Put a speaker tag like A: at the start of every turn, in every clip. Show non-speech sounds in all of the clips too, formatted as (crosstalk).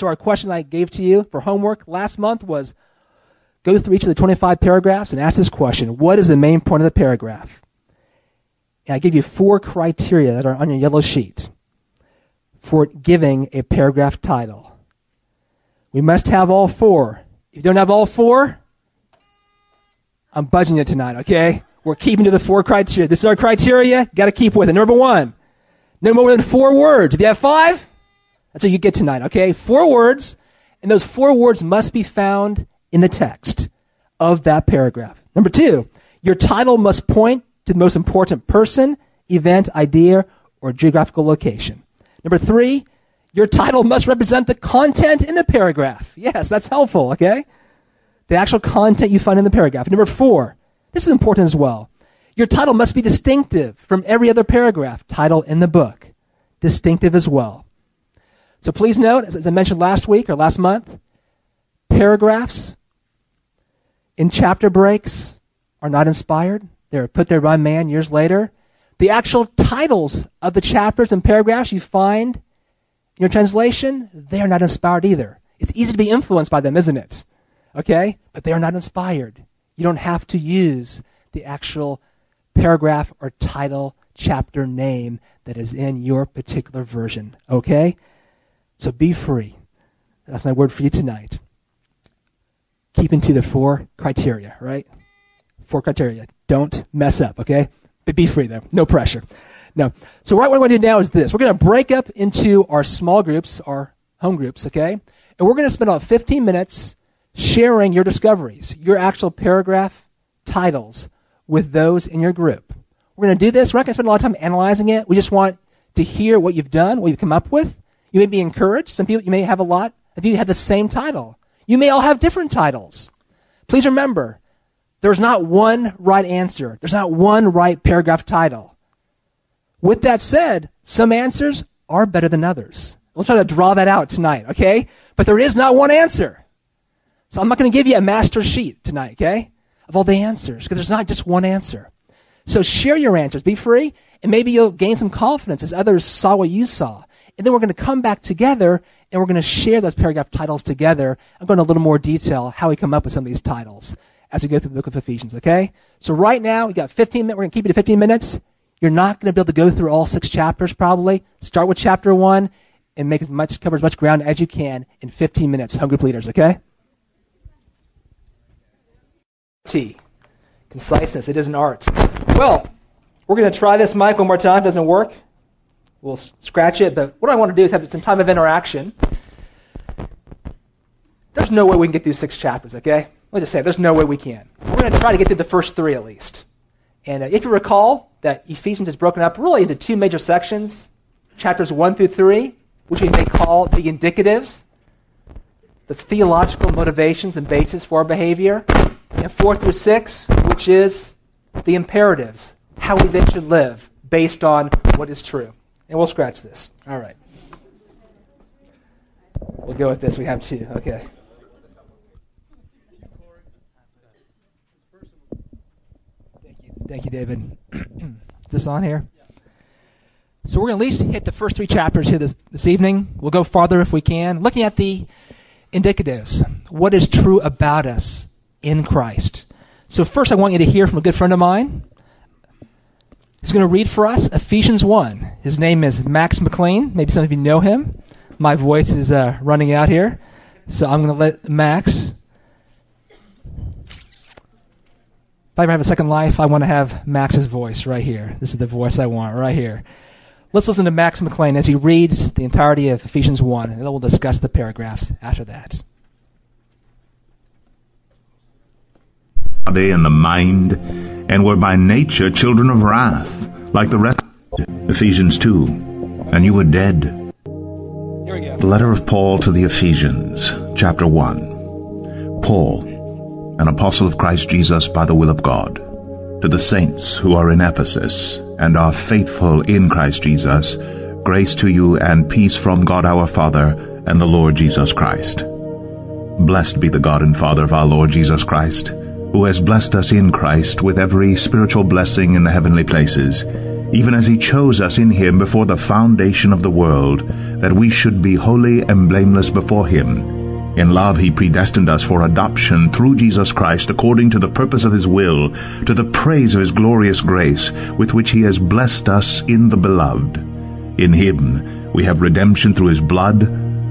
A: So our question I gave to you for homework last month was go through each of the 25 paragraphs and ask this question. What is the main point of the paragraph? And I give you four criteria that are on your yellow sheet for giving a paragraph title. We must have all four. If you don't have all four, I'm budging you tonight, okay? We're keeping to the four criteria. This is our criteria. Got to keep with it. Number one, no more than four words. If you have five, that's what you get tonight, okay? Four words, and those four words must be found in the text of that paragraph. Number two, your title must point to the most important person, event, idea, or geographical location. Number three, your title must represent the content in the paragraph. Yes, that's helpful, okay? The actual content you find in the paragraph. Number four, this is important as well. Your title must be distinctive from every other paragraph title in the book. Distinctive as well. So please note, as I mentioned last week or last month, paragraphs in chapter breaks are not inspired. They were put there by man years later. The actual titles of the chapters and paragraphs you find in your translation, they are not inspired either. It's easy to be influenced by them, isn't it? Okay? But they are not inspired. You don't have to use the actual paragraph or title, chapter name that is in your particular version. Okay? So be free. That's my word for you tonight. Keeping to the four criteria, right? Four criteria. Don't mess up, okay? But be free though. No pressure. No. So right what we're going to do now is this. We're going to break up into our small groups, our home groups, okay? And we're going to spend about 15 minutes sharing your discoveries, your actual paragraph titles with those in your group. We're going to do this. We're not going to spend a lot of time analyzing it. We just want to hear what you've done, what you've come up with. You may be encouraged. Some people, you may have a lot of you have the same title. You may all have different titles. Please remember, there's not one right answer. There's not one right paragraph title. With that said, some answers are better than others. We'll try to draw that out tonight, okay? But there is not one answer. So I'm not going to give you a master sheet tonight, okay? Of all the answers, because there's not just one answer. So share your answers. Be free, and maybe you'll gain some confidence as others saw what you saw. And then we're going to come back together and we're going to share those paragraph titles together. I'm going into a little more detail how we come up with some of these titles as we go through the book of Ephesians, okay? So right now, we got 15 minutes. We're going to keep it to 15 minutes. You're not going to be able to go through all six chapters probably. Start with chapter one and make as much, cover as much ground as you can in 15 minutes. Home group leaders, okay? T. Conciseness. It is an art. Well, we're going to try this mic one more time. It doesn't work, we'll scratch it. But what I want to do is have some time of interaction. There's no way we can get through six chapters, okay? Let me just say, there's no way we can. We're going to try to get through the first three at least. And uh, if you recall, that Ephesians is broken up really into two major sections chapters 1 through 3, which we may call the indicatives, the theological motivations and basis for our behavior, and 4 through 6, which is the imperatives, how we then should live based on what is true. And we'll scratch this. All right. We'll go with this. We have two. Okay. Thank you. Thank you, David. (clears throat) is this on here? So we're going to at least hit the first three chapters here this, this evening. We'll go farther if we can. Looking at the indicatives. What is true about us in Christ? So first I want you to hear from a good friend of mine. He's going to read for us Ephesians 1. His name is Max McLean. Maybe some of you know him. My voice is uh, running out here. So I'm going to let Max. If I ever have a second life, I want to have Max's voice right here. This is the voice I want right here. Let's listen to Max McLean as he reads the entirety of Ephesians 1, and then we'll discuss the paragraphs after that.
B: Body and the mind, and were by nature children of wrath, like the rest. Ephesians 2. And you were dead.
A: Here we go.
B: The letter of Paul to the Ephesians, chapter 1. Paul, an apostle of Christ Jesus by the will of God, to the saints who are in Ephesus and are faithful in Christ Jesus, grace to you and peace from God our Father and the Lord Jesus Christ. Blessed be the God and Father of our Lord Jesus Christ, who has blessed us in Christ with every spiritual blessing in the heavenly places, even as he chose us in him before the foundation of the world, that we should be holy and blameless before him. In love he predestined us for adoption through Jesus Christ according to the purpose of his will, to the praise of his glorious grace, with which he has blessed us in the beloved. In him we have redemption through his blood,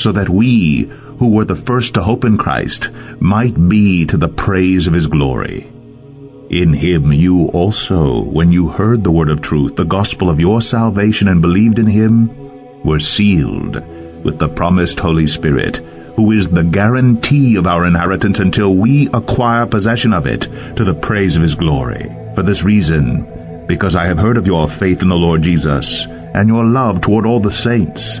B: so that we, who were the first to hope in Christ, might be to the praise of his glory. In him you also, when you heard the word of truth, the gospel of your salvation, and believed in him, were sealed with the promised Holy Spirit, who is the guarantee of our inheritance until we acquire possession of it to the praise of his glory. For this reason, because I have heard of your faith in the Lord Jesus, and your love toward all the saints,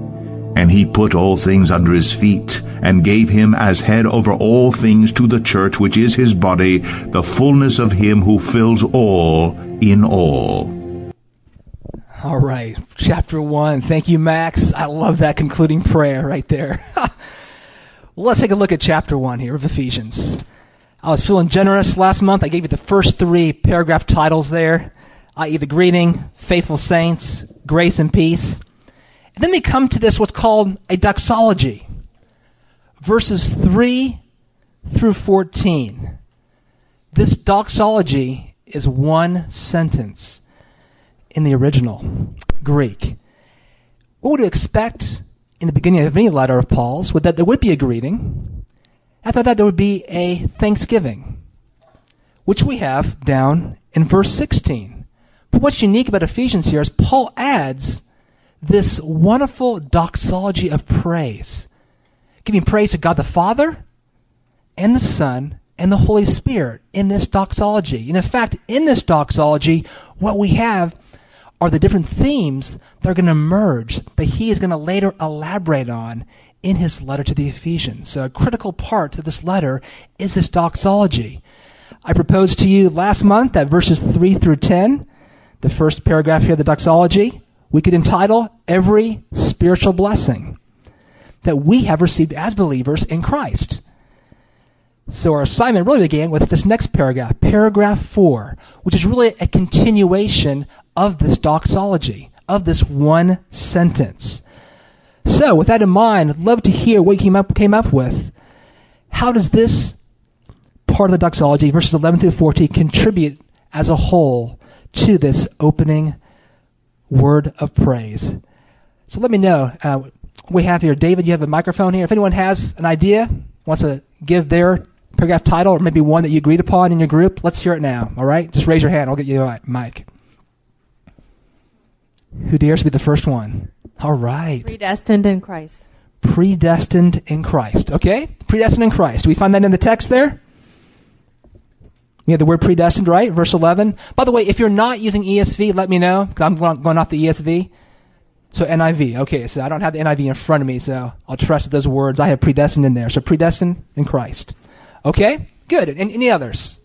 B: And he put all things under his feet, and gave him as head over all things to the church, which is his body, the fullness of him who fills all in all.
A: All right, chapter one. Thank you, Max. I love that concluding prayer right there. (laughs) let's take a look at chapter one here of Ephesians. I was feeling generous last month. I gave you the first three paragraph titles there, i.e., the greeting, faithful saints, grace and peace. And then we come to this, what's called a doxology. Verses 3 through 14. This doxology is one sentence in the original Greek. What would you expect in the beginning of any letter of Paul's? Would that there would be a greeting. After that, there would be a thanksgiving, which we have down in verse 16. But what's unique about Ephesians here is Paul adds this wonderful doxology of praise, giving praise to God the Father and the Son and the Holy Spirit in this doxology. And in fact, in this doxology, what we have are the different themes that are going to emerge that he is going to later elaborate on in his letter to the Ephesians. So a critical part to this letter is this doxology. I proposed to you last month that verses 3 through 10, the first paragraph here of the doxology, we could entitle every spiritual blessing that we have received as believers in Christ. So our assignment really began with this next paragraph, paragraph four, which is really a continuation of this doxology, of this one sentence. So with that in mind, I'd love to hear what you came up, came up with. How does this part of the doxology, verses 11 through 14, contribute as a whole to this opening word of praise. So let me know. Uh, we have here, David, you have a microphone here. If anyone has an idea, wants to give their paragraph title or maybe one that you agreed upon in your group, let's hear it now. All right? Just raise your hand. I'll get you a mic. Who dares to be the first one? All right.
C: Predestined in Christ.
A: Predestined in Christ. Okay? Predestined in Christ. Do we find that in the text there? We have the word predestined, right? Verse 11. By the way, if you're not using ESV, let me know, because I'm going off the ESV. So NIV. Okay, so I don't have the NIV in front of me, so I'll trust those words. I have predestined in there. So predestined in Christ. Okay? Good. And any others?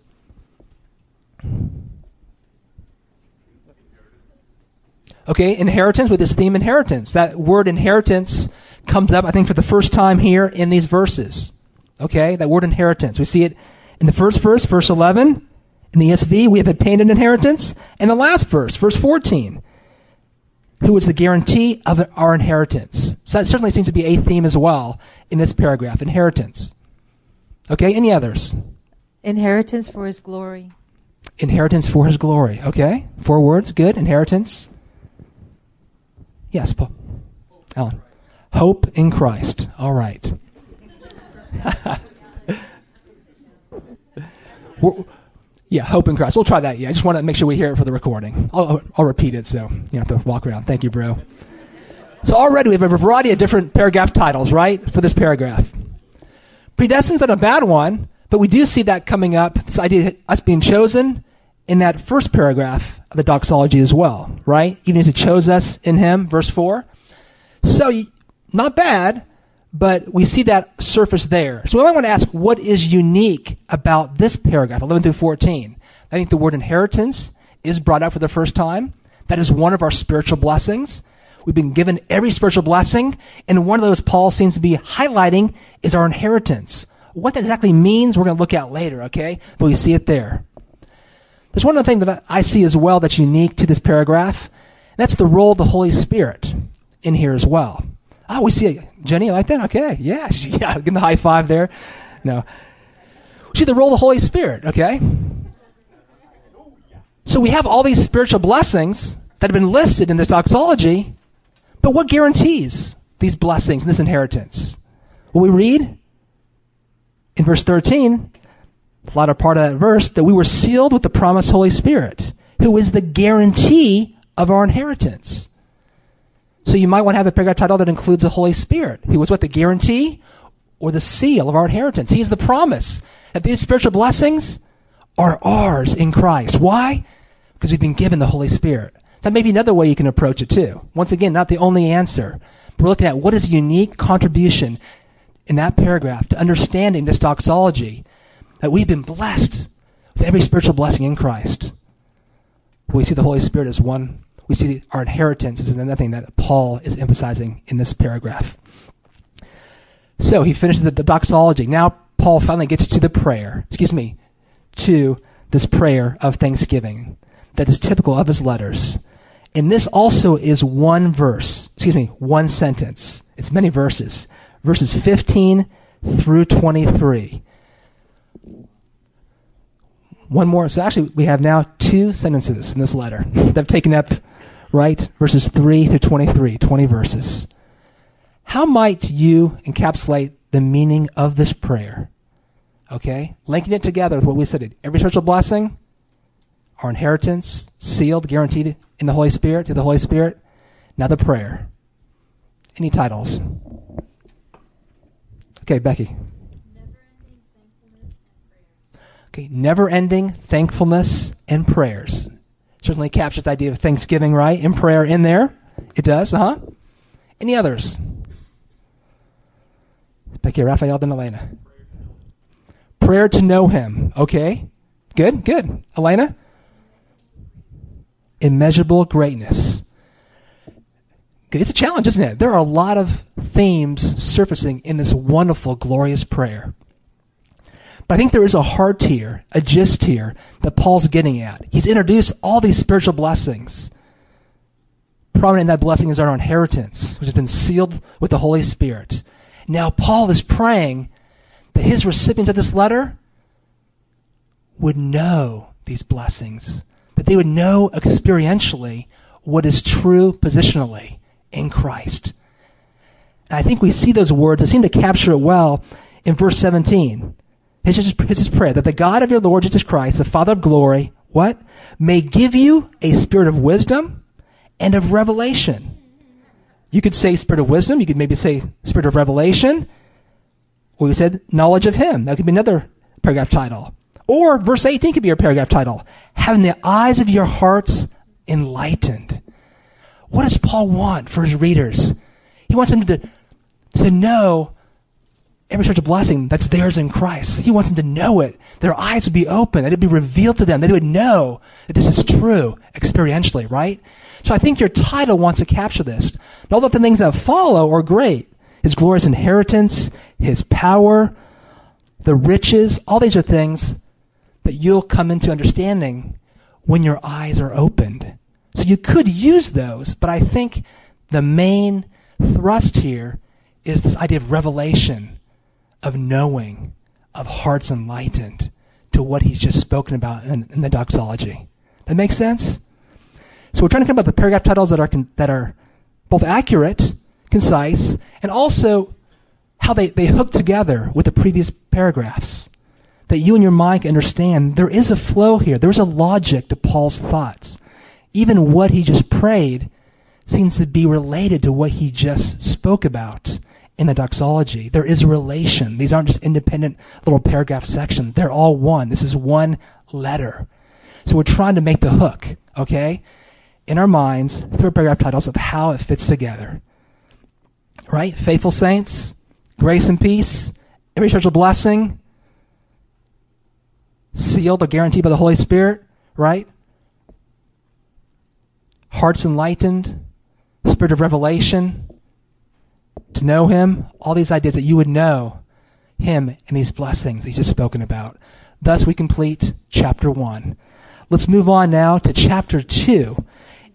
A: Okay, inheritance with this theme inheritance. That word inheritance comes up, I think, for the first time here in these verses. Okay, that word inheritance. We see it in the first verse, verse 11, in the ESV, we have obtained an inheritance. And the last verse, verse 14, who is the guarantee of our inheritance. So that certainly seems to be a theme as well in this paragraph inheritance. Okay, any others?
C: Inheritance for his glory.
A: Inheritance for his glory. Okay, four words, good. Inheritance. Yes, Paul. Alan. Hope in Christ. All right. (laughs) yeah, hope in Christ. We'll try that. Yeah, I just want to make sure we hear it for the recording. I'll, I'll repeat it so you have to walk around. Thank you, bro. So already we have a variety of different paragraph titles, right, for this paragraph. Predestine's not a bad one, but we do see that coming up, this idea of us being chosen in that first paragraph of the doxology as well, right? Even as he chose us in him, verse 4. So, not bad, but we see that surface there. So I want to ask, what is unique about this paragraph, 11 through 14? I think the word inheritance is brought up for the first time. That is one of our spiritual blessings. We've been given every spiritual blessing, and one of those Paul seems to be highlighting is our inheritance. What that exactly means, we're going to look at later, okay? But we see it there. There's one other thing that I see as well that's unique to this paragraph. And that's the role of the Holy Spirit in here as well. Oh, we see Jenny, like that? Okay. Yeah. (laughs) Yeah. Give him the high five there. No. See the role of the Holy Spirit, okay? So we have all these spiritual blessings that have been listed in this doxology, but what guarantees these blessings and this inheritance? Well, we read in verse 13, the latter part of that verse, that we were sealed with the promised Holy Spirit, who is the guarantee of our inheritance. So you might want to have a paragraph title that includes the Holy Spirit, who is what the guarantee or the seal of our inheritance. He is the promise that these spiritual blessings are ours in Christ. Why? Because we've been given the Holy Spirit. That may be another way you can approach it too. Once again, not the only answer. We're looking at what is a unique contribution in that paragraph to understanding this doxology that we've been blessed with every spiritual blessing in Christ. We see the Holy Spirit as one we see our inheritance is another thing that Paul is emphasizing in this paragraph. So he finishes the, doxology. Now Paul finally gets to the prayer, excuse me, to this prayer of thanksgiving that is typical of his letters. And this also is one verse, excuse me, one sentence. It's many verses. Verses 15 through 23. One more. So actually, we have now two sentences in this letter (laughs) that have taken up right? Verses 3 through 23, 20 verses. How might you encapsulate the meaning of this prayer? Okay? Linking it together with what we said. Every spiritual blessing, our inheritance, sealed, guaranteed in the Holy Spirit, through the Holy Spirit. Now the prayer. Any titles? Okay, Becky. Okay, never ending thankfulness and prayers certainly captures the idea of thanksgiving, right? In prayer in there. It does, uh huh. Any others? Becky, Raphael, then Elena. Prayer to know him. Okay. Good, good. Elena? Immeasurable greatness. It's a challenge, isn't it? There are a lot of themes surfacing in this wonderful, glorious prayer. But I think there is a heart here, a gist here that Paul's getting at. He's introduced all these spiritual blessings. Prominent in that blessing is our inheritance, which has been sealed with the Holy Spirit. Now, Paul is praying that his recipients of this letter would know these blessings, that they would know experientially what is true positionally in Christ. And I think we see those words that seem to capture it well in verse 17. His, his, his prayer that the God of your Lord Jesus Christ, the Father of glory, what? May give you a spirit of wisdom and of revelation. You could say spirit of wisdom. You could maybe say spirit of revelation. Or you said knowledge of him. That could be another paragraph title. Or verse 18 could be your paragraph title. Having the eyes of your hearts enlightened. What does Paul want for his readers? He wants them to, to know every spiritual blessing that's theirs in Christ. He wants them to know it. Their eyes would be open, that it would be revealed to them, that they would know that this is true experientially, right? So I think your title wants to capture this. All of the things that follow are great. His glorious inheritance, His power, the riches, all these are things that you'll come into understanding when your eyes are opened. So you could use those, but I think the main thrust here is this idea of revelation, of knowing, of hearts enlightened to what he's just spoken about in, in the doxology. That makes sense? So we're trying to come up with paragraph titles that are, con- that are both accurate, concise, and also how they, they hook together with the previous paragraphs. That you and your mind can understand there is a flow here. There's a logic to Paul's thoughts. Even what he just prayed seems to be related to what he just spoke about in the doxology. There is a relation. These aren't just independent little paragraph sections. They're all one. This is one letter. So we're trying to make the hook, okay? In our minds, through paragraph titles of how it fits together. Right? Faithful saints, grace and peace, every spiritual blessing, sealed or guaranteed by the Holy Spirit, right? Hearts enlightened, spirit of revelation, to know Him, all these ideas that you would know Him and these blessings He's just spoken about. Thus, we complete chapter 1. Let's move on now to chapter 2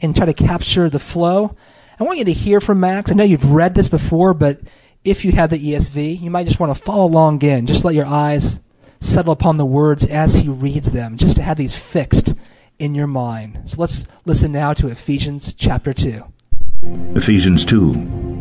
A: and try to capture the flow. I want you to hear from Max. I know you've read this before, but if you have the ESV, you might just want to follow along again. Just let your eyes settle upon the words as he reads them, just to have these fixed in your mind. So let's listen now to Ephesians chapter 2.
B: Ephesians 2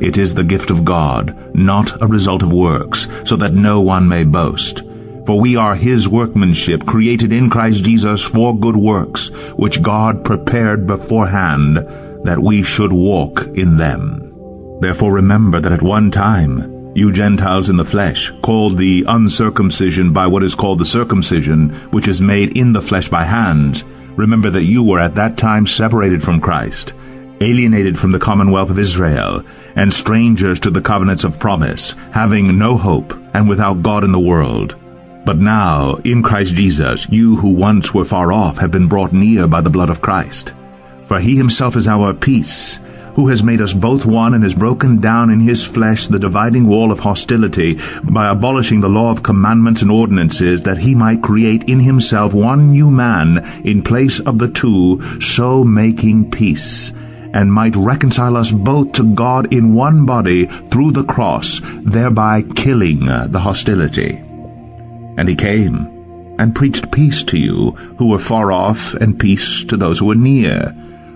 B: It is the gift of God, not a result of works, so that no one may boast. For we are his workmanship, created in Christ Jesus for good works, which God prepared beforehand that we should walk in them. Therefore remember that at one time you Gentiles in the flesh, called the uncircumcision by what is called the circumcision, which is made in the flesh by hands, remember that you were at that time separated from Christ, alienated from the commonwealth of Israel, and strangers to the covenants of promise, having no hope, and without God in the world. But now, in Christ Jesus, you who once were far off have been brought near by the blood of Christ. For he himself is our peace, who has made us both one and has broken down in his flesh the dividing wall of hostility by abolishing the law of commandments and ordinances, that he might create in himself one new man in place of the two, so making peace and might reconcile us both to God in one body through the cross, thereby killing uh, the hostility. And he came and preached peace to you who were far off, and peace to those who were near.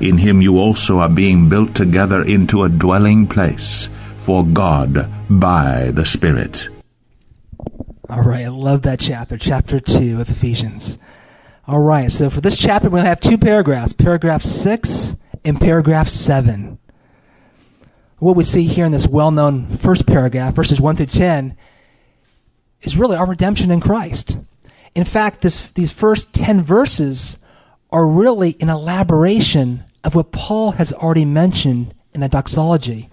B: In him you also are being built together into a dwelling place for God by the Spirit.
A: All right, I love that chapter, chapter 2 of Ephesians. All right, so for this chapter, to have two paragraphs paragraph 6 and paragraph 7. What we see here in this well known first paragraph, verses 1 through 10, is really our redemption in Christ. In fact, this, these first 10 verses are really an elaboration of what Paul has already mentioned in the doxology.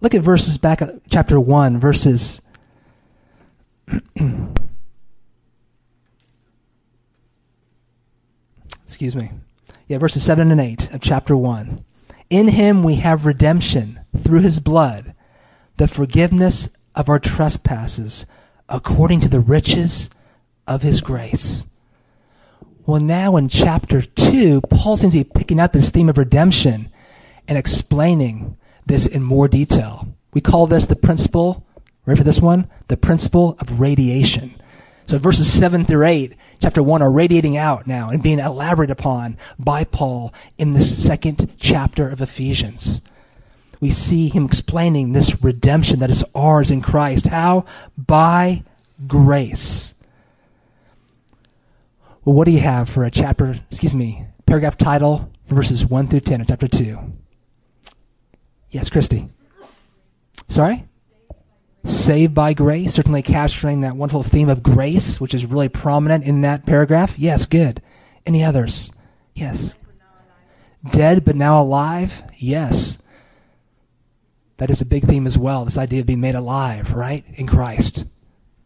A: Look at verses back at chapter 1, verses. (clears throat) Excuse me. Yeah, verses 7 and 8 of chapter 1. In him we have redemption through his blood, the forgiveness of our trespasses, according to the riches of his grace. Well, now in chapter 2, Paul seems to be picking up this theme of redemption and explaining this in more detail. We call this the principle, ready for this one? The principle of radiation. So verses 7 through 8, chapter 1 are radiating out now and being elaborated upon by Paul in the second chapter of Ephesians. We see him explaining this redemption that is ours in Christ. How? By grace. Well, what do you have for a chapter, excuse me, paragraph title verses 1 through 10 of chapter 2? Yes, Christy. Sorry? Saved by grace, certainly capturing that wonderful theme of grace, which is really prominent in that paragraph. Yes, good. Any others? Yes. Dead but now alive? Yes. That is a big theme as well, this idea of being made alive, right? In Christ.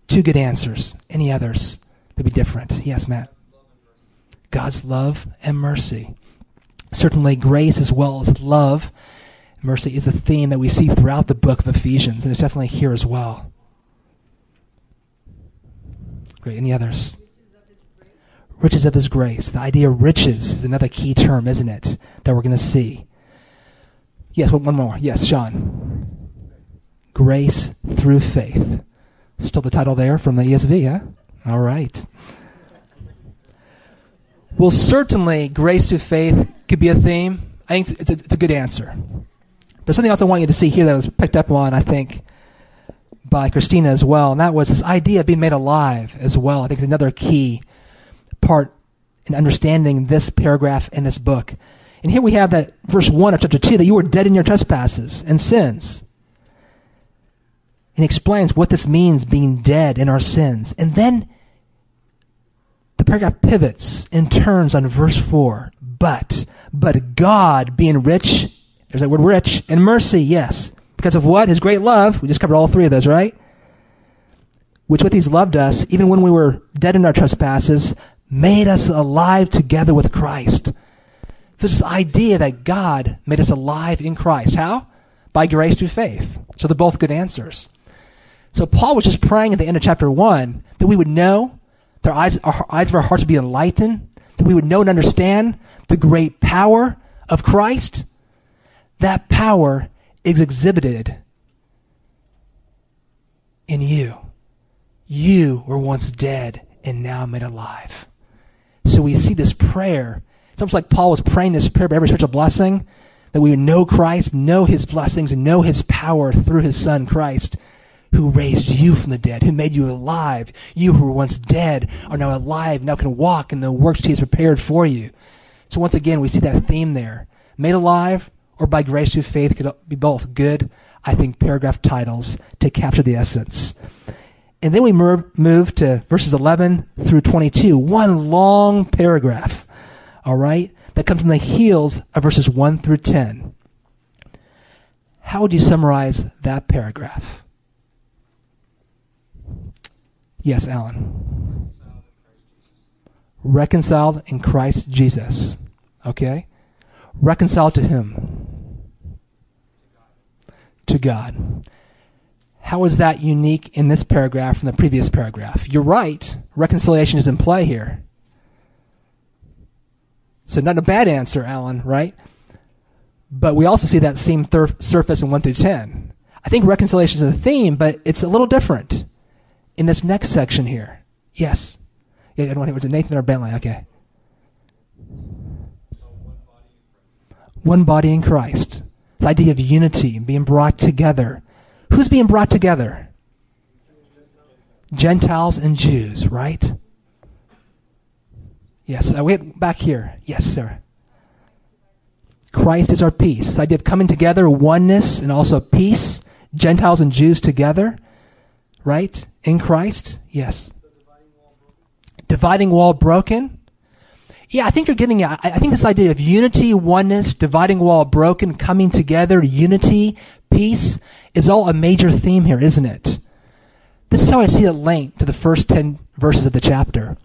A: Two good answers. Any others that be different? Yes, Matt. God's love and mercy. Certainly, grace as well as love Mercy is a theme that we see throughout the book of Ephesians, and it's definitely here as well. Great. Any others? Riches of his grace. The idea of riches is another key term, isn't it? That we're going to see. Yes, one more. Yes, Sean. Grace through faith. Still the title there from the ESV, huh? All right. Well, certainly, grace through faith could be a theme. I think it's a, it's a good answer. There's something else I want you to see here that was picked up on, I think, by Christina as well, and that was this idea of being made alive as well. I think is another key part in understanding this paragraph in this book. And here we have that verse 1 of chapter 2 that you were dead in your trespasses and sins. And explains what this means being dead in our sins. And then the paragraph pivots and turns on verse 4. But, but God being rich there's that word rich. And mercy, yes. Because of what? His great love. We just covered all three of those, right? Which with He's loved us, even when we were dead in our trespasses, made us alive together with Christ. This idea that God made us alive in Christ. How? By grace through faith. So they're both good answers. So Paul was just praying at the end of chapter 1 that we would know, that our eyes, our eyes of our hearts would be enlightened, that we would know and understand the great power of Christ, that power is exhibited in you. You were once dead and now made alive. So we see this prayer. It's almost like Paul was praying this prayer for every spiritual blessing, that we would know Christ, know his blessings, and know his power through his son Christ, who raised you from the dead, who made you alive. You who were once dead are now alive, now can walk in the works he has prepared for you. So once again, we see that theme there. Made alive, or by grace through faith could be both good, I think, paragraph titles to capture the essence. And then we move to verses 11 through 22, one long paragraph, all right, that comes on the heels of verses 1 through 10. How would you summarize that paragraph? Yes, Alan. Reconciled in Christ Jesus. Okay? Reconciled to Him to God. How is that unique in this paragraph from the previous paragraph? You're right. Reconciliation is in play here. So, not a bad answer, Alan, right? But we also see that same thir- surface in 1 through 10. I think reconciliation is a theme, but it's a little different in this next section here. Yes. Yeah, I don't want to hear. Nathan or Bentley? Okay. One body in Christ. The idea of unity and being brought together. Who's being brought together? Gentiles and Jews, right? Yes, uh, wait, back here. Yes, sir. Christ is our peace. Idea of coming together, oneness, and also peace. Gentiles and Jews together, right? In Christ. Yes. Dividing wall broken. Yeah, I think you're getting it. I think this idea of unity, oneness, dividing wall broken, coming together, unity, peace is all a major theme here, isn't it? This is how I see it linked to the first 10 verses of the chapter.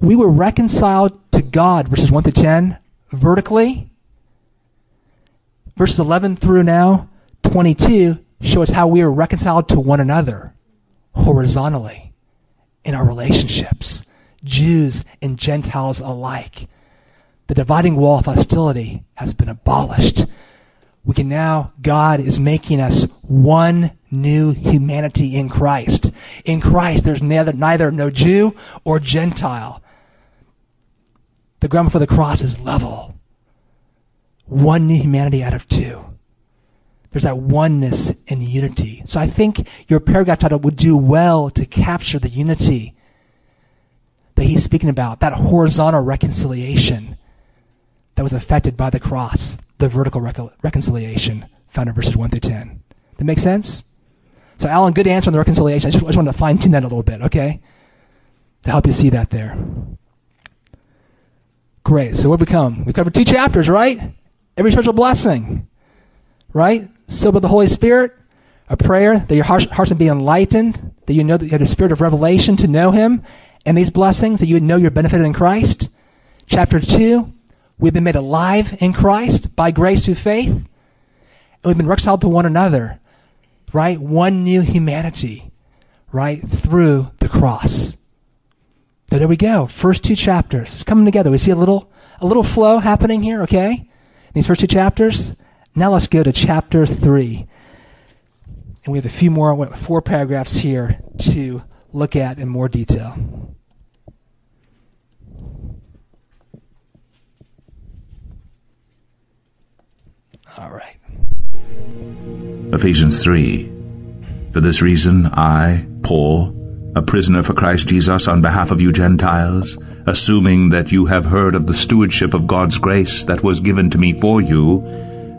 A: We were reconciled to God, verses 1 to 10, vertically. Verses 11 through now, 22, show us how we are reconciled to one another, horizontally in our relationships, Jews and Gentiles alike. The dividing wall of hostility has been abolished. We can now, God is making us one new humanity in Christ. In Christ, there's neither, neither no Jew or Gentile. The ground for the cross is level. One new humanity out of two. There's that oneness and unity. So I think your paragraph title would do well to capture the unity that he's speaking about, that horizontal reconciliation that was affected by the cross, the vertical rec- reconciliation found in verses 1 through 10. That makes sense? So, Alan, good answer on the reconciliation. I just, I just wanted to fine tune that a little bit, okay? To help you see that there. Great. So, what have we come? We've covered two chapters, right? Every spiritual blessing, right? Sealed with the Holy Spirit, a prayer that your hearts, hearts would be enlightened, that you know that you have the spirit of revelation to know Him, and these blessings that you would know you're benefited in Christ. Chapter 2, we've been made alive in Christ by grace through faith. And we've been reconciled to one another, right? One new humanity, right? Through the cross. So there we go. First two chapters. It's coming together. We see a little, a little flow happening here, okay? These first two chapters. Now let's go to chapter three. And we have a few more, four paragraphs here to look at in more detail. All right.
B: Ephesians 3. For this reason, I, Paul, a prisoner for Christ Jesus on behalf of you Gentiles, assuming that you have heard of the stewardship of God's grace that was given to me for you,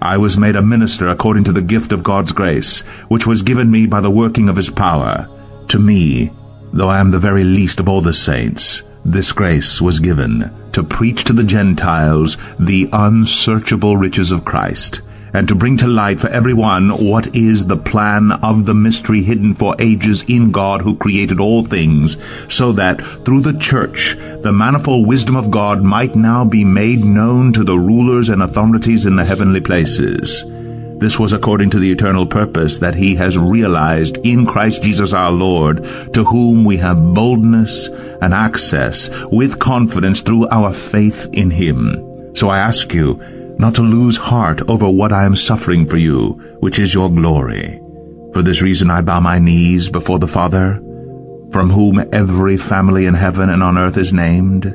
B: I was made a minister according to the gift of God's grace, which was given me by the working of his power. To me, though I am the very least of all the saints, this grace was given to preach to the Gentiles the unsearchable riches of Christ, and to bring to light for everyone what is the plan of the mystery hidden for ages in God who created all things, so that through the church the manifold wisdom of God might now be made known to the rulers and authorities in the heavenly places. This was according to the eternal purpose that he has realized in Christ Jesus our Lord, to whom we have boldness and access with confidence through our faith in him. So I ask you not to lose heart over what I am suffering for you, which is your glory. For this reason I bow my knees before the Father, from whom every family in heaven and on earth is named,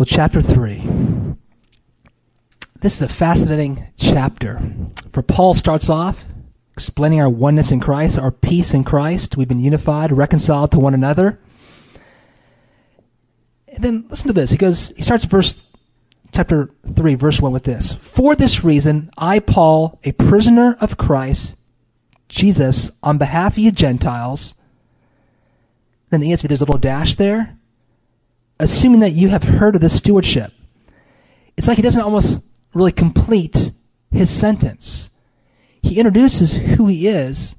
A: Well, chapter 3. This is a fascinating chapter. For Paul starts off explaining our oneness in Christ, our peace in Christ. We've been unified, reconciled to one another. And then listen to this. He goes, he starts verse chapter 3, verse 1 with this. For this reason, I, Paul, a prisoner of Christ, Jesus, on behalf of you Gentiles, then the ESV, there's a little dash there assuming that you have heard of this stewardship. It's like he doesn't almost really complete his sentence. He introduces who he is,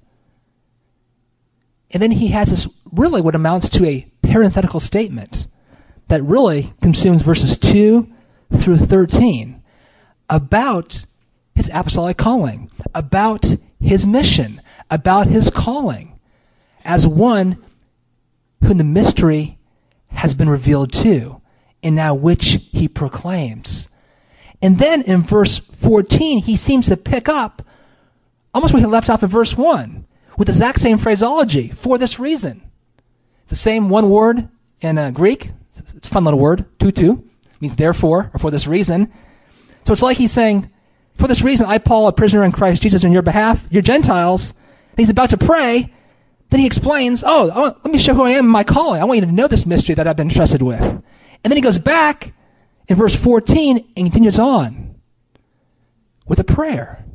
A: and then he has this really what amounts to a parenthetical statement that really consumes verses 2 through 13 about his apostolic calling, about his mission, about his calling as one whom the mystery has been revealed to, and now which he proclaims. And then in verse 14, he seems to pick up almost where he left off in verse 1 with the exact same phraseology for this reason. It's the same one word in uh, Greek. It's a fun little word, toutou. It means therefore or for this reason. So it's like he's saying, for this reason, I, Paul, a prisoner in Christ Jesus, on your behalf, you're Gentiles. And he's about to pray. Then he explains, oh, oh, let me show who I am my calling. I want you to know this mystery that I've been trusted with. And then he goes back in verse 14 and continues on with a prayer.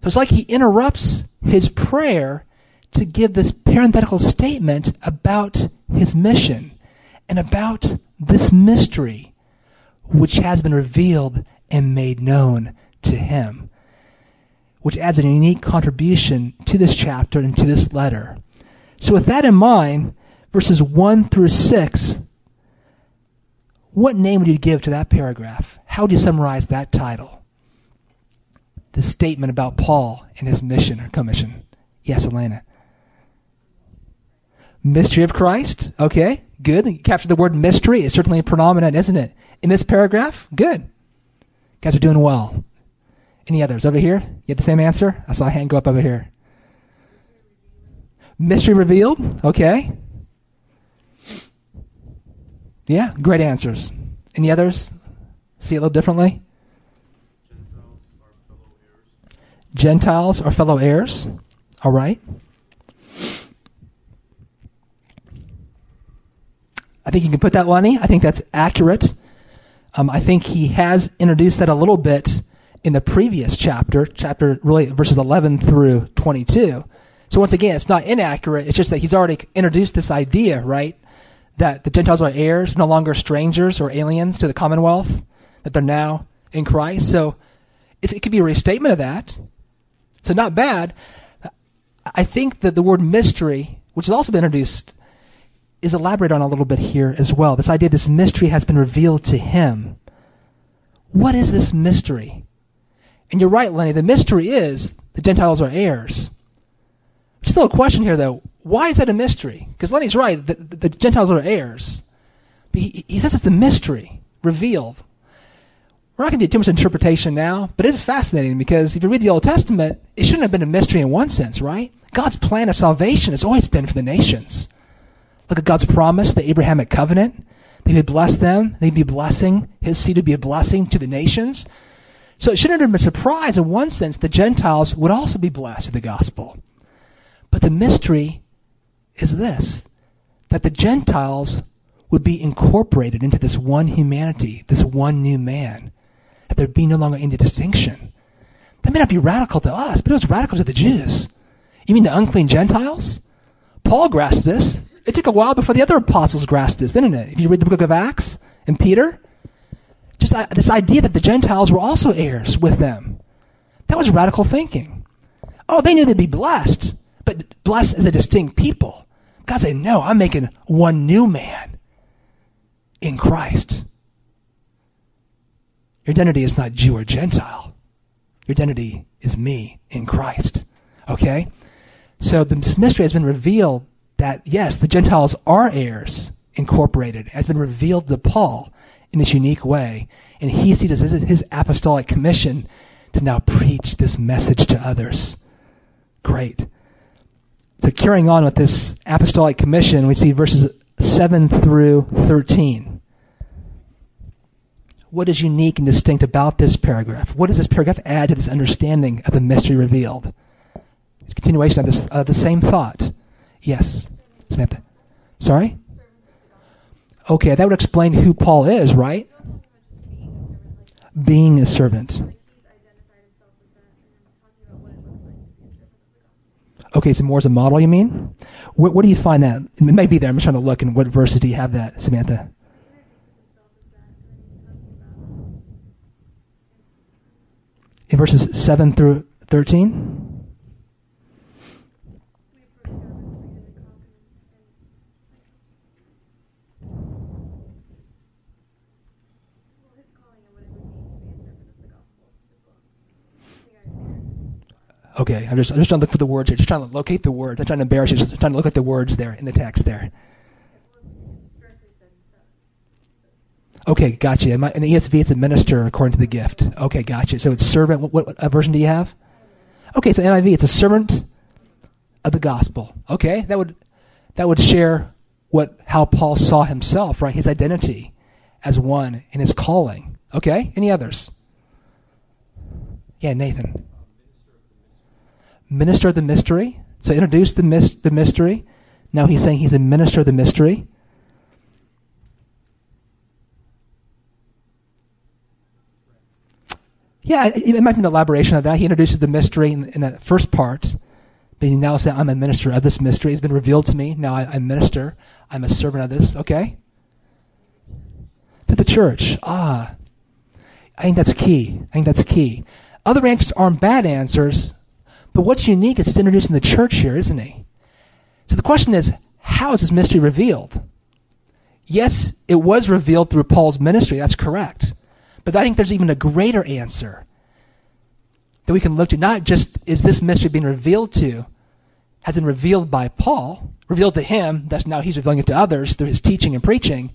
A: So it's like he interrupts his prayer to give this parenthetical statement about his mission and about this mystery which has been revealed and made known to him, which adds a unique contribution to this chapter and to this letter. So, with that in mind, verses 1 through 6, what name would you give to that paragraph? How would you summarize that title? The statement about Paul and his mission or commission. Yes, Elena. Mystery of Christ. Okay, good. You captured the word mystery. It's certainly predominant, isn't it? In this paragraph, good. guys are doing well. Any others over here? You had the same answer? I saw a hand go up over here. Mystery revealed. Okay. Yeah, great answers. Any others? See it a little differently? Gentiles are fellow heirs. Gentiles are fellow heirs? All right. I think you can put that, Lenny. I think that's accurate. Um, I think he has introduced that a little bit in the previous chapter, chapter really verses 11 through 22. So once again, it's not inaccurate. It's just that he's already introduced this idea, right? That the Gentiles are heirs, no longer strangers or aliens to the commonwealth, that they're now in Christ. So it could be a restatement of that. So not bad. I think that the word mystery, which has also been introduced, is elaborated on a little bit here as well. This idea this mystery has been revealed to him. What is this mystery? And you're right, Lenny, the mystery is the Gentiles are heirs. Still a question here, though. Why is that a mystery? Because Lenny's right, the, the, the, Gentiles are heirs. But he, he says it's a mystery revealed. We're not going to do too much interpretation now, but it is fascinating because if you read the Old Testament, it shouldn't have been a mystery in one sense, right? God's plan of salvation has always been for the nations. Look at God's promise, the Abrahamic covenant. That he'd bless them, they'd be blessing, his seed would be a blessing to the nations. So it shouldn't have been a surprise in one sense the Gentiles would also be blessed with the gospel. But the mystery is this that the Gentiles would be incorporated into this one humanity, this one new man, that there'd be no longer any distinction. That may not be radical to us, but it was radical to the Jews. You mean the unclean Gentiles? Paul grasped this. It took a while before the other apostles grasped this, didn't it? If you read the book of Acts and Peter, just uh, this idea that the Gentiles were also heirs with them. That was radical thinking. Oh, they knew they'd be blessed, but blessed as a distinct people. God said, no, I'm making one new man in Christ. Your identity is not Jew or Gentile. Your identity is me in Christ. Okay? So the mystery has been revealed that, yes, the Gentiles are heirs incorporated, has been revealed to Paul in this unique way. And he sees this as his apostolic commission to now preach this message to others. Great. So carrying on with this apostolic commission, we see verses 7 through 13. What is unique and distinct about this paragraph? What does this paragraph add to this understanding of the mystery revealed? It's a continuation of this uh, the same thought. Yes, Samantha. Sorry. Okay, that would explain who Paul is, right? Being a servant. Okay, so more as a model, you mean? Where do you find that? It may be there. I'm just trying to look. And what verses do you have that, Samantha? In verses 7 through 13? Okay, I'm just, I'm just trying to look for the words here. Just trying to locate the words. I'm trying to embarrass you. Just trying to look at the words there in the text there. Okay, gotcha. In, my, in the ESV, it's a minister according to the gift. Okay, gotcha. So it's servant. What, what, what version do you have? Okay, so NIV, it's a servant of the gospel. Okay, that would that would share what how Paul saw himself, right? His identity as one in his calling. Okay, any others? Yeah, Nathan. Minister of the mystery. So introduce the mis- the mystery. Now he's saying he's a minister of the mystery. Yeah, it, might be an elaboration of that. He introduces the mystery in, in that first part. But he now says, I'm a minister of this mystery. It's been revealed to me. Now I, I minister. I'm a servant of this. Okay? To the church. Ah. I think that's key. I think that's key. Other answers aren't bad answers, but what's unique is he's introducing the church here, isn't he? So the question is, how is this mystery revealed? Yes, it was revealed through Paul's ministry. That's correct. But I think there's even a greater answer that we can look to. Not just is this mystery being revealed to, has been revealed by Paul, revealed to him, that's now he's revealing it to others through his teaching and preaching.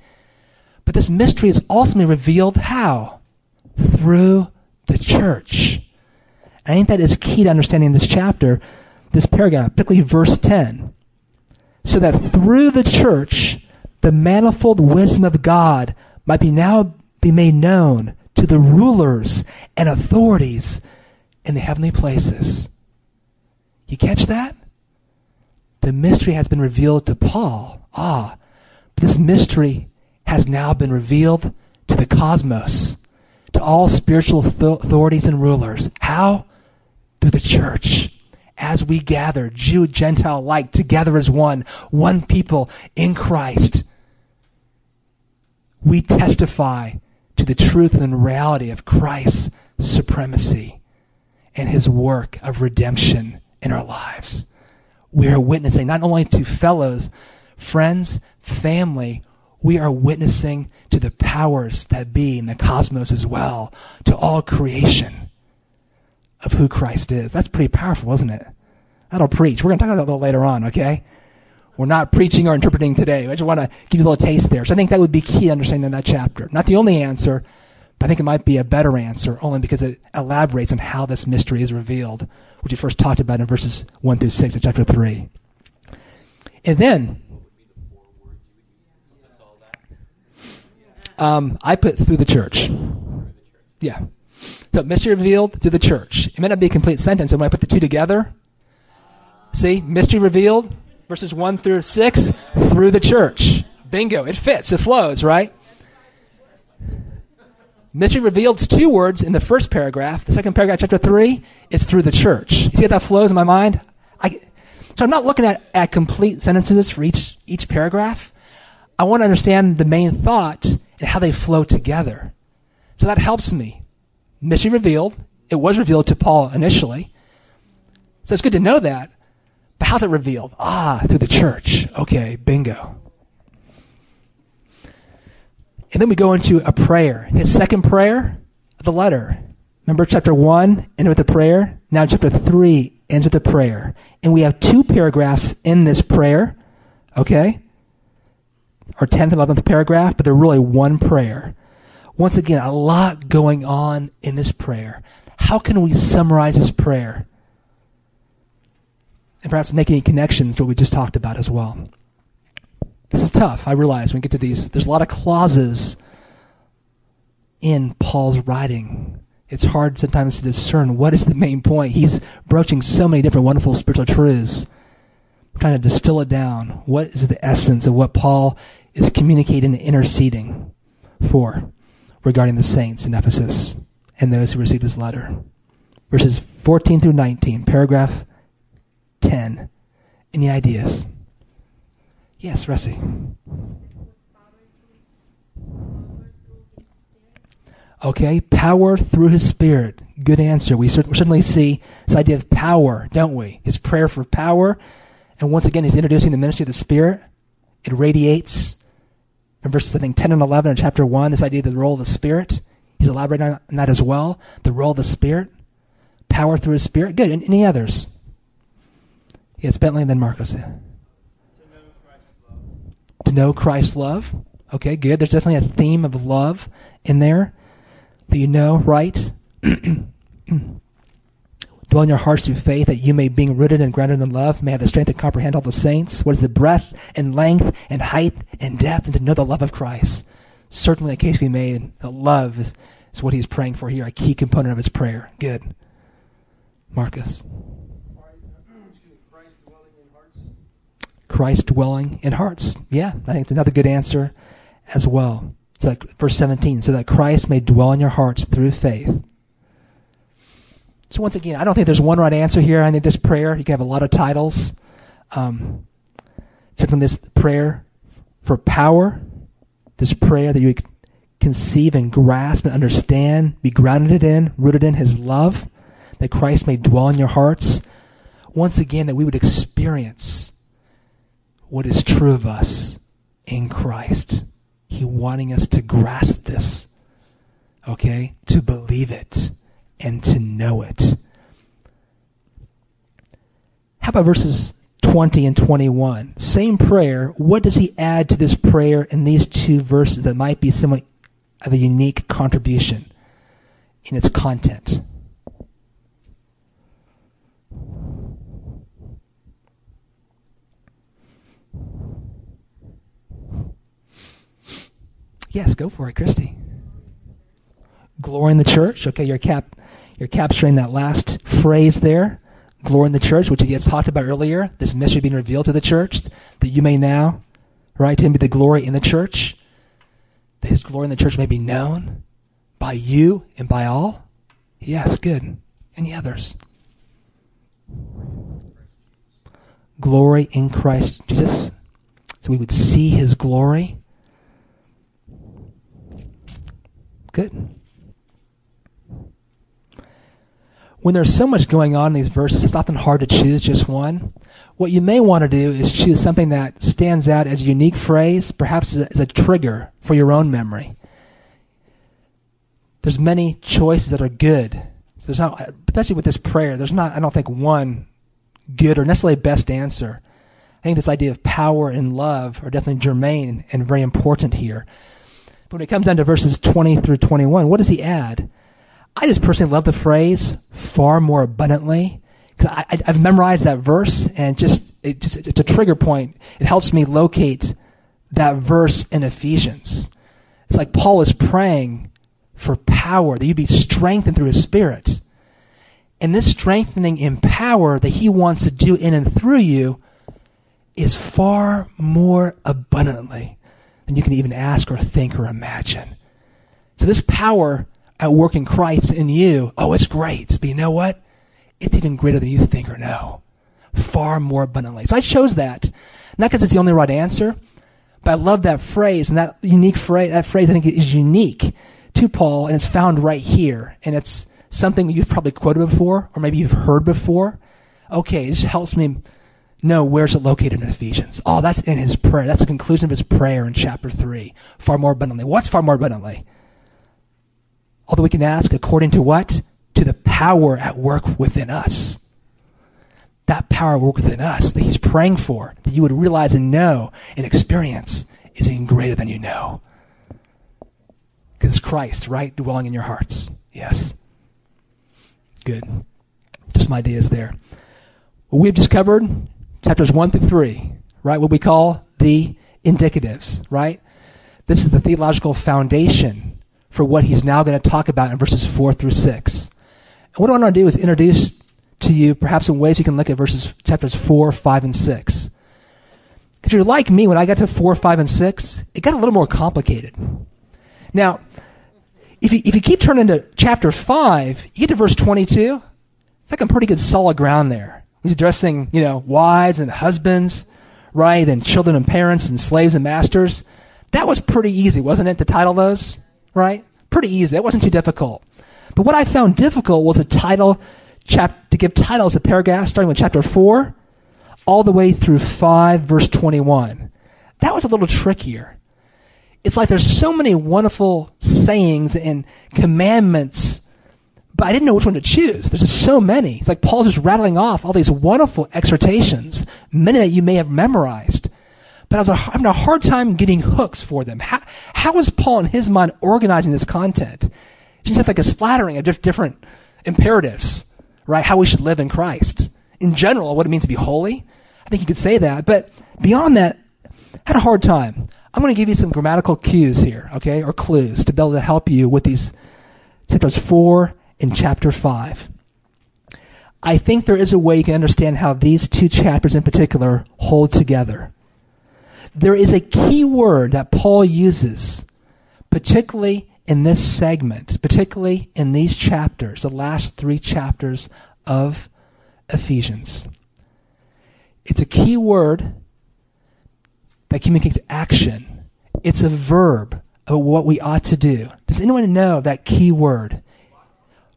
A: But this mystery is ultimately revealed how? Through the church. I think that is key to understanding this chapter, this paragraph, particularly verse 10. So that through the church, the manifold wisdom of God might be now be made known to the rulers and authorities in the heavenly places. You catch that? The mystery has been revealed to Paul. Ah, this mystery has now been revealed to the cosmos, to all spiritual authorities and rulers. How? Through the church. As we gather, Jew, Gentile alike, together as one, one people in Christ, we testify to the truth and reality of Christ's supremacy and his work of redemption in our lives. We are witnessing not only to fellows, friends, family, we are witnessing to the powers that be in the cosmos as well, to all creation of who Christ is. That's pretty powerful, isn't it? That'll preach. We're going to talk about that a little later on, okay? We're not preaching or interpreting today. I just want to give you a little taste there. So I think that would be key understanding that chapter. Not the only answer, but I think it might be a better answer only because it elaborates on how this mystery is revealed, which we first talked about in verses 1 through 6 of chapter 3. And then, um, I put through the church. Yeah. So mystery revealed through the church. It may not be a complete sentence, so when I put the two together, see, mystery revealed, verses 1 through 6 through the church. Bingo. It fits. It flows, right? Mystery revealed two words in the first paragraph. The second paragraph, chapter 3, is through the church. You see how that flows in my mind? I, so I'm not looking at, at complete sentences for each, each paragraph. I want to understand the main thoughts and how they flow together. So that helps me. Mystery revealed. It was revealed to Paul initially. So it's good to know that. But how's it revealed? Ah, through the church. Okay, bingo. And then we go into a prayer. His second prayer of the letter. Remember chapter 1, end with a prayer? Now chapter 3 ends with a prayer. And we have two paragraphs in this prayer. Okay? Our 10th and 11th paragraph, but they're really one prayer. Once again, a lot going on in this prayer. How can we summarize this prayer? and perhaps make any connections to what we just talked about as well. This is tough, I realize, when we get to these. There's a lot of clauses in Paul's writing. It's hard sometimes to discern what is the main point. He's broaching so many different wonderful spiritual truths. I'm trying to distill it down. What is the essence of what Paul is communicating and interceding for regarding the saints in Ephesus and those who received his letter? Verses 14 through 19, paragraph 10. Any ideas? Yes, Russie. Okay, power through his spirit. Good answer. We certainly see this idea of power, don't we? His prayer for power. And once again, he's introducing the ministry of the Spirit. It radiates in verses, I think, 10 and 11 in chapter 1, this idea of the role of the Spirit. He's elaborating on that as well. The role of the Spirit. Power through his spirit. Good. Any others? Yes, Bentley and then Marcos. To know Christ's love. To know Christ's love. Okay, good. There's definitely a theme of love in there that you know, right? (clears throat) Dwell in your hearts through faith that you may, being rooted and grounded in love, may have the strength to comprehend all the saints. What is the breadth and length and height and depth, and to know the love of Christ. Certainly, a case we made that love is, is what he's praying for here, a key component of his prayer. Good. Marcus. Christ dwelling in hearts. Yeah, I think it's another good answer as well. So verse 17, so that Christ may dwell in your hearts through faith so once again, I don't think there's one right answer here. I think this prayer, you can have a lot of titles. Um, on this prayer for power, this prayer that you conceive and grasp and understand, be grounded in, rooted in His love, that Christ may dwell in your hearts. Once again, that we would experience what is true of us in Christ. He wanting us to grasp this, okay? To believe it and to know it. How about verses 20 and 21? Same prayer. What does he add to this prayer in these two verses that might be somewhat of a unique contribution in its content? Yes, go for it, Christy. Glory in the church. Okay, your cap you're capturing that last phrase there, glory in the church, which he has talked about earlier, this mystery being revealed to the church, that you may now, right, to him be the glory in the church, that his glory in the church may be known by you and by all. Yes, good. Any others? Glory in Christ Jesus. So we would see his glory. Good. When there's so much going on in these verses, it's often hard to choose just one. What you may want to do is choose something that stands out as a unique phrase, perhaps as a, trigger for your own memory. There's many choices that are good. There's not, especially with this prayer, there's not, I don't think, one good or necessarily best answer. I think this idea of power and love are definitely germane and very important here. But when it comes down to verses 20 through 21, what does he add? I just personally love the phrase far more abundantly because I, have memorized that verse and just, it just it's a trigger point. It helps me locate that verse in Ephesians. It's like Paul is praying for power that you be strengthened through his spirit. And this strengthening in power that he wants to do in and through you is far more abundantly than you can even ask or think or imagine. So this power at work in Christ in you, oh, it's great. But you know what? It's even greater than you think or know. Far more abundantly. So I chose that. Not because it's the only right answer, but I love that phrase and that unique phrase, that phrase I think is unique to Paul and it's found right here. And it's something you've probably quoted before or maybe you've heard before. Okay, it just helps me know where's it located in Ephesians. Oh, that's in his prayer. That's the conclusion of his prayer in chapter 3. Far more abundantly. What's far more abundantly? Although we can ask according to what? To the power at work within us. That power at work within us that he's praying for, that you would realize and know and experience is even greater than you know. Because Christ, right? Dwelling in your hearts. Yes. Good. Just some ideas there. Well, we've just covered chapters 1 through 3, right? What we call the indicatives, right? This is the theological foundation for what he's now going to talk about in verses 4 through 6. And what I want to do is introduce to you perhaps some ways you can look at verses chapters 4, 5, and 6. Because you're like me, when I got to 4, 5, and 6, it got a little more complicated. Now, if you, if you keep turning to chapter 5, you get to verse 22, it's like a pretty good solid ground there. He's addressing, you know, wives and husbands, right? And children and parents and slaves and masters. That was pretty easy, wasn't it, to title those? Right? Pretty easy. It wasn't too difficult. But what I found difficult was a title, chap, to give titles to paragraphs starting with chapter 4 all the way through 5 verse 21. That was a little trickier. It's like there's so many wonderful sayings and commandments but I didn't know which one to choose. There's just so many. It's like Paul's just rattling off all these wonderful exhortations, many that you may have memorized. But I was having a hard time getting hooks for them. How, how is Paul in his mind organizing this content? It's just like a splattering of different imperatives, right? How we should live in Christ. In general, what it means to be holy. I think you could say that. But beyond that, I had a hard time. I'm going to give you some grammatical cues here, okay, or clues to be able to help you with these chapters 4 and chapter 5. I think there is a way you can understand how these two chapters in particular hold together. There is a key word that Paul uses, particularly in this segment, particularly in these chapters, the last three chapters of Ephesians. It's a key word that communicates action. It's a verb of what we ought to do. Does anyone know that key word?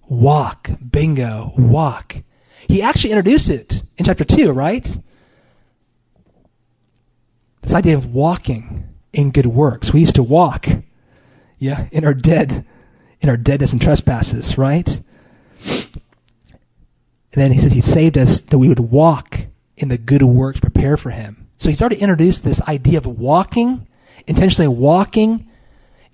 A: Walk. Bingo. Walk. He actually introduced it in chapter 2, right? This idea of walking in good works. We used to walk, yeah, in our dead, in our deadness and trespasses, right? And then he said he saved us that we would walk in the good works prepared for him. So he's already introduced this idea of walking, intentionally walking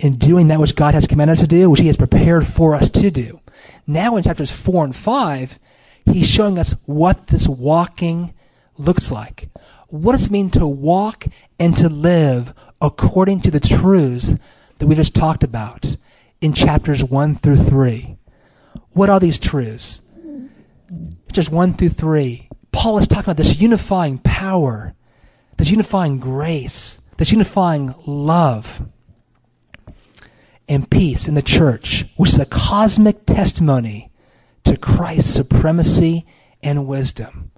A: in doing that which God has commanded us to do, which he has prepared for us to do. Now in chapters four and five, he's showing us what this walking looks like. What does it mean to walk and to live according to the truths that we just talked about in chapters one through three? What are these truths? Just one through three. Paul is talking about this unifying power this unifying grace, this unifying love and peace in the church, which is a cosmic testimony to Christ's supremacy and wisdom.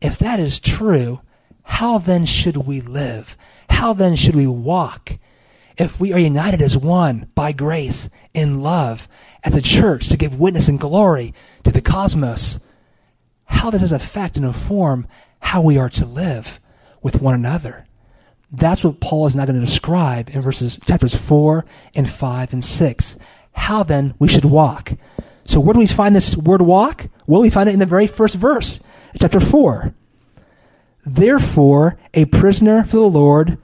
A: If that is true, how then should we live? How then should we walk? If we are united as one by grace in love as a church to give witness and glory to the cosmos, how does it affect and inform how we are to live? with one another. That's what Paul is now going to describe in verses chapters 4 and 5 and 6. How then we should walk. So where do we find this word walk? Well, we find it in the very first verse, chapter 4. Therefore, a prisoner for the Lord,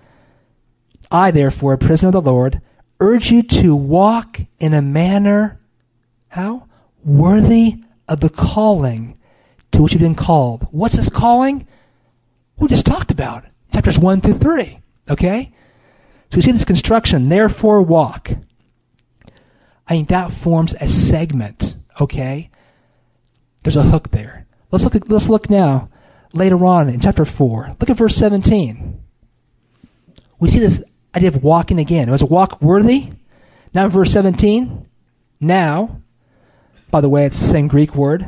A: I therefore, a prisoner of the Lord, urge you to walk in a manner, how? Worthy of the calling to which you've been called. What's this calling? we just talked about chapters 1 through 3. Okay? So we see this construction, therefore walk. I think that forms a segment. Okay? There's a hook there. Let's look, at, let's look now later on in chapter 4. Look at verse 17. We see this idea of walking again. It was a walk worthy. Now, in verse 17. Now, by the way, it's the same Greek word.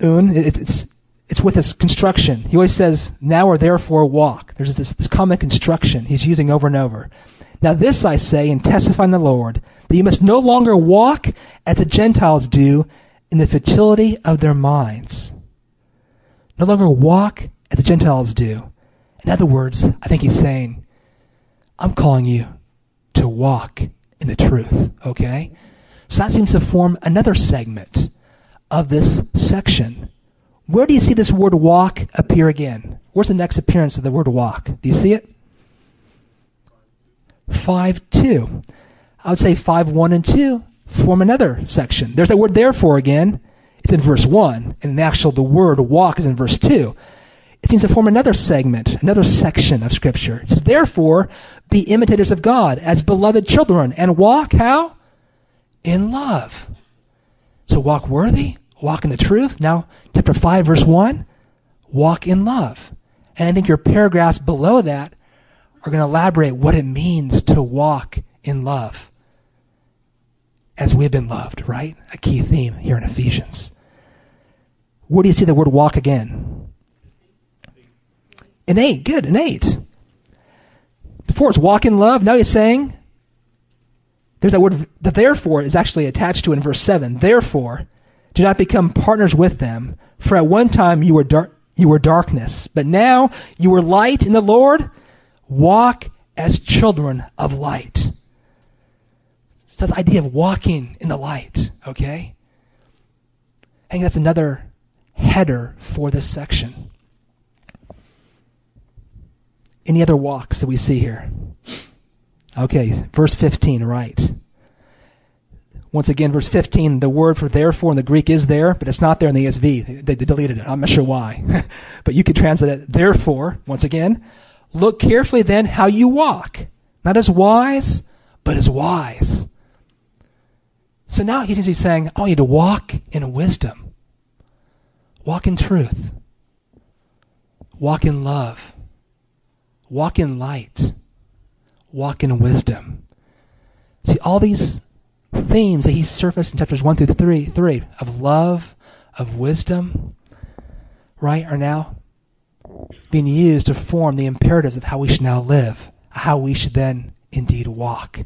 A: Un. It's, it's it's with this construction. He always says, now or therefore walk. There's this, this common construction he's using over and over. Now this I say and testify in the Lord, that you must no longer walk as the Gentiles do in the futility of their minds. No longer walk as the Gentiles do. In other words, I think he's saying, I'm calling you to walk in the truth, okay? So that seems to form another segment of this section. Where do you see this word walk appear again? Where's the next appearance of the word walk? Do you see it? 5 2. I would say 5 1 and 2 form another section. There's that word therefore again. It's in verse 1. And the actual, the word walk is in verse 2. It seems to form another segment, another section of Scripture. It says, therefore, be imitators of God as beloved children and walk how? In love. So walk worthy, walk in the truth. Now, chapter 5, verse 1, walk in love. And I think your paragraphs below that are going to elaborate what it means to walk in love as we've been loved, right? A key theme here in Ephesians. Where do you see the word walk again? An eight, good, an eight. Before it's walk in love, now he's saying there's that word, the therefore is actually attached to in verse 7. Therefore, do not become partners with them. For at one time you were you were darkness, but now you are light in the Lord. Walk as children of light. So the idea of walking in the light, okay? I think that's another header for this section. Any other walks that we see here? Okay, verse 15, right. Once again, verse 15, the word for therefore in the Greek is there, but it's not there in the ESV. They, they deleted it. I'm not sure why. (laughs) but you could translate it, therefore, once again, look carefully then how you walk. Not as wise, but as wise. So now he seems to be saying, I want you to walk in wisdom. Walk in truth. Walk in love. Walk in light. Walk in wisdom. See, all these themes that he surfaced in chapters 1 through 3, 3 of love, of wisdom, right, are now being used to form the imperatives of how we should now live, how we should then indeed walk.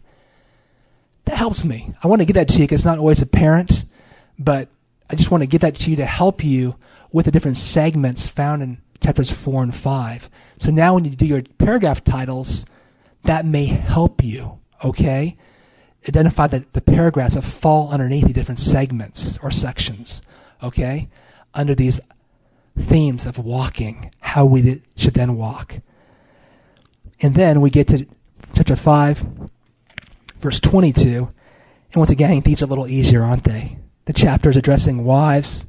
A: That helps me. I want to get that to you because it's not always apparent, but I just want to get that to you to help you with the different segments found in chapters 4 and 5. So now when you do your paragraph titles, that may help you, okay? identify the, the paragraphs that fall underneath the different segments or sections, okay? Under these themes of walking, how we should then walk. And then we get to chapter 5, verse 22. And once again, these are a little easier, aren't they? The chapter is addressing wives,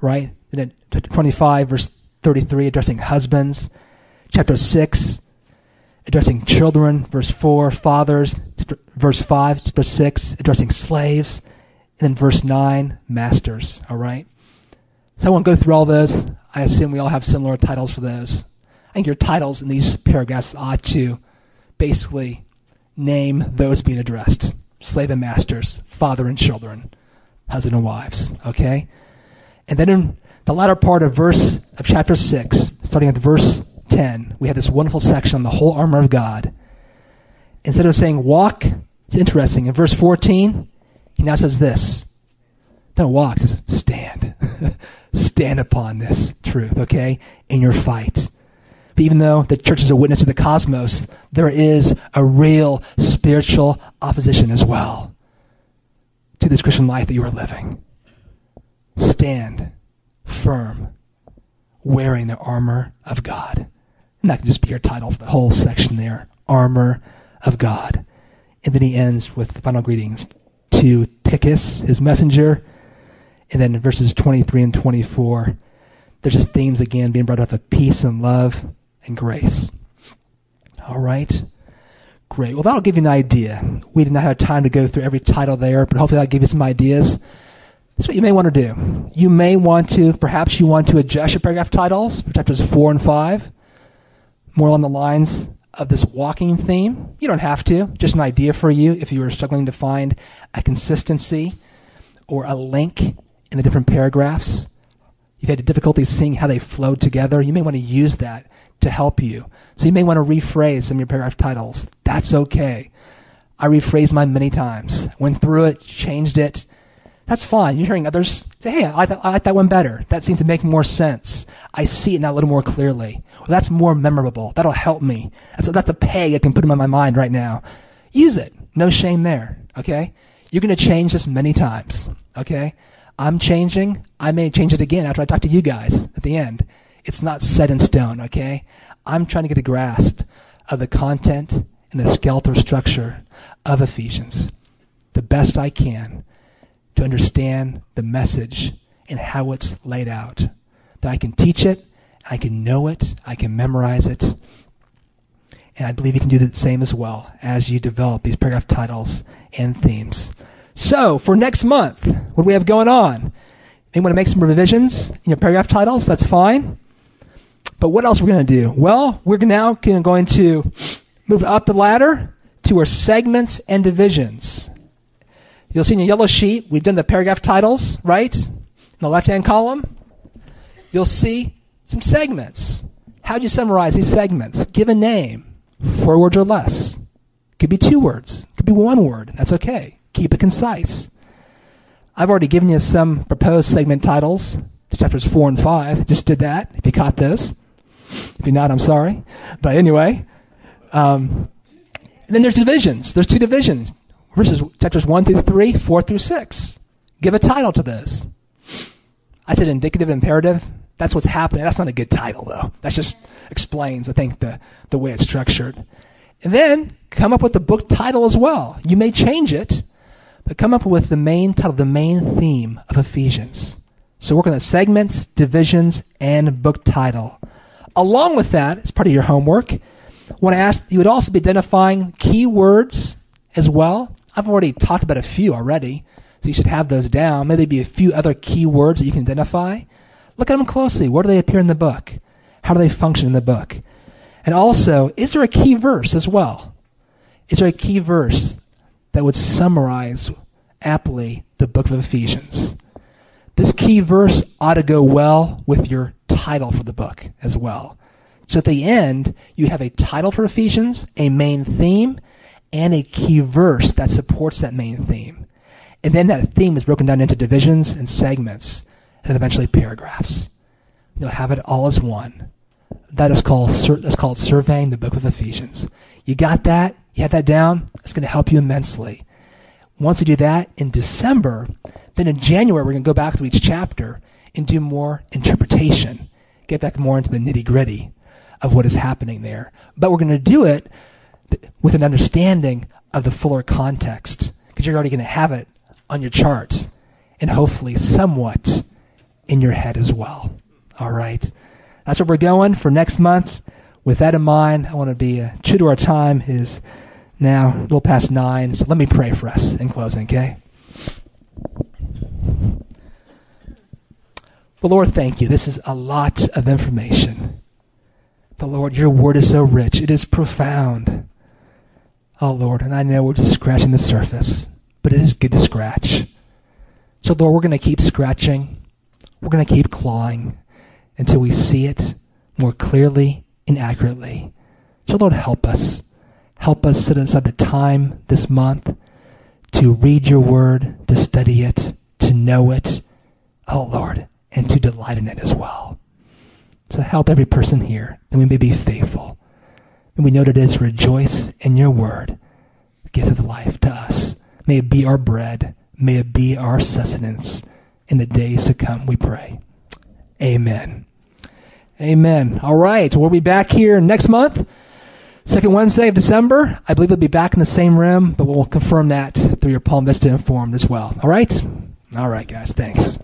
A: right? Then 25, verse 33, addressing husbands. Chapter 6, addressing children, verse 4, fathers, verse 5, verse 6, addressing slaves, and then verse 9, masters, all right? So I won't go through all those. I assume we all have similar titles for those. I think your titles in these paragraphs ought to basically name those being addressed slave and masters, father and children, husband and wives, okay? And then in the latter part of verse of chapter 6, starting at verse 10, we have this wonderful section on the whole armor of God. Instead of saying walk, it's interesting. In verse 14, he now says this. Don't walk, says stand. (laughs) stand upon this truth, okay, in your fight. But even though the church is a witness to the cosmos, there is a real spiritual opposition as well to this Christian life that you are living. Stand firm, wearing the armor of God. And that can just be your title for the whole section there Armor of God. And then he ends with the final greetings to Tychicus, his messenger. And then verses 23 and 24, there's just themes again being brought up of peace and love and grace. All right. Great. Well, that'll give you an idea. We did not have time to go through every title there, but hopefully that'll give you some ideas. That's what you may want to do. You may want to, perhaps you want to adjust your paragraph titles for chapters 4 and 5 more along the lines of this walking theme. You don't have to, just an idea for you if you are struggling to find a consistency or a link in the different paragraphs. You've had difficulty seeing how they flow together. You may want to use that to help you. So you may want to rephrase some of your paragraph titles. That's okay. I rephrased mine many times. Went through it, changed it. That's fine. You're hearing others say, hey, I, th- I like that one better. That seems to make more sense. I see it now a little more clearly. Well, that's more memorable. That'll help me. That's a, that's a peg I can put in my mind right now. Use it. No shame there. Okay? You're going to change this many times. Okay? I'm changing. I may change it again after I talk to you guys at the end. It's not set in stone. Okay? I'm trying to get a grasp of the content and the skeletal structure of Ephesians the best I can to understand the message and how it's laid out. That I can teach it, I can know it, I can memorize it. And I believe you can do the same as well as you develop these paragraph titles and themes. So, for next month, what do we have going on? You want to make some revisions in your paragraph titles? That's fine. But what else are we going to do? Well, we're now going to move up the ladder to our segments and divisions. You'll see in your yellow sheet, we've done the paragraph titles, right? In the left hand column. You'll see some segments. How do you summarize these segments? Give a name. Four words or less. Could be two words. Could be one word. That's okay. Keep it concise. I've already given you some proposed segment titles chapters four and five. Just did that. If you caught this. If you're not, I'm sorry. But anyway. Um, and then there's divisions. There's two divisions verses chapters 1 through 3, 4 through 6. Give a title to this. I said indicative imperative. That's what's happening. That's not a good title, though. That just explains, I think, the, the way it's structured. And then come up with the book title as well. You may change it, but come up with the main title, the main theme of Ephesians. So work on the segments, divisions, and book title. Along with that, as part of your homework, I want to ask you would also be identifying key words as well. I've already talked about a few already, so you should have those down. Maybe be a few other key words that you can identify. Look at them closely. Where do they appear in the book? How do they function in the book? And also, is there a key verse as well? Is there a key verse that would summarize aptly the book of Ephesians? This key verse ought to go well with your title for the book as well. So at the end, you have a title for Ephesians, a main theme, and a key verse that supports that main theme. And then that theme is broken down into divisions and segments and eventually paragraphs. You'll have it all as one. That is called that's called surveying the book of Ephesians. You got that? You have that down? It's going to help you immensely. Once we do that in December, then in January we're going to go back through each chapter and do more interpretation, get back more into the nitty gritty of what is happening there. But we're going to do it with an understanding of the fuller context because you're already going to have it on your charts and hopefully somewhat in your head as well. All right. That's where we're going for next month. With that in mind, I want to be uh, true to our time is now a little past nine. So let me pray for us in closing, okay? But Lord, thank you. This is a lot of information. But Lord, your word is so rich. It is profound. Oh Lord, and I know we're just scratching the surface, but it is good to scratch. So Lord, we're going to keep scratching. We're going to keep clawing until we see it more clearly and accurately. So, Lord, help us. Help us set aside the time this month to read your word, to study it, to know it. Oh, Lord, and to delight in it as well. So help every person here that we may be faithful. And we know that it is rejoice in your word, the gift of life to us. May it be our bread. May it be our sustenance in the days to come, we pray. Amen. Amen. All right. We'll be back here next month, second Wednesday of December. I believe we'll be back in the same room, but we'll confirm that through your Palm Vista Informed as well. All right? All right, guys. Thanks.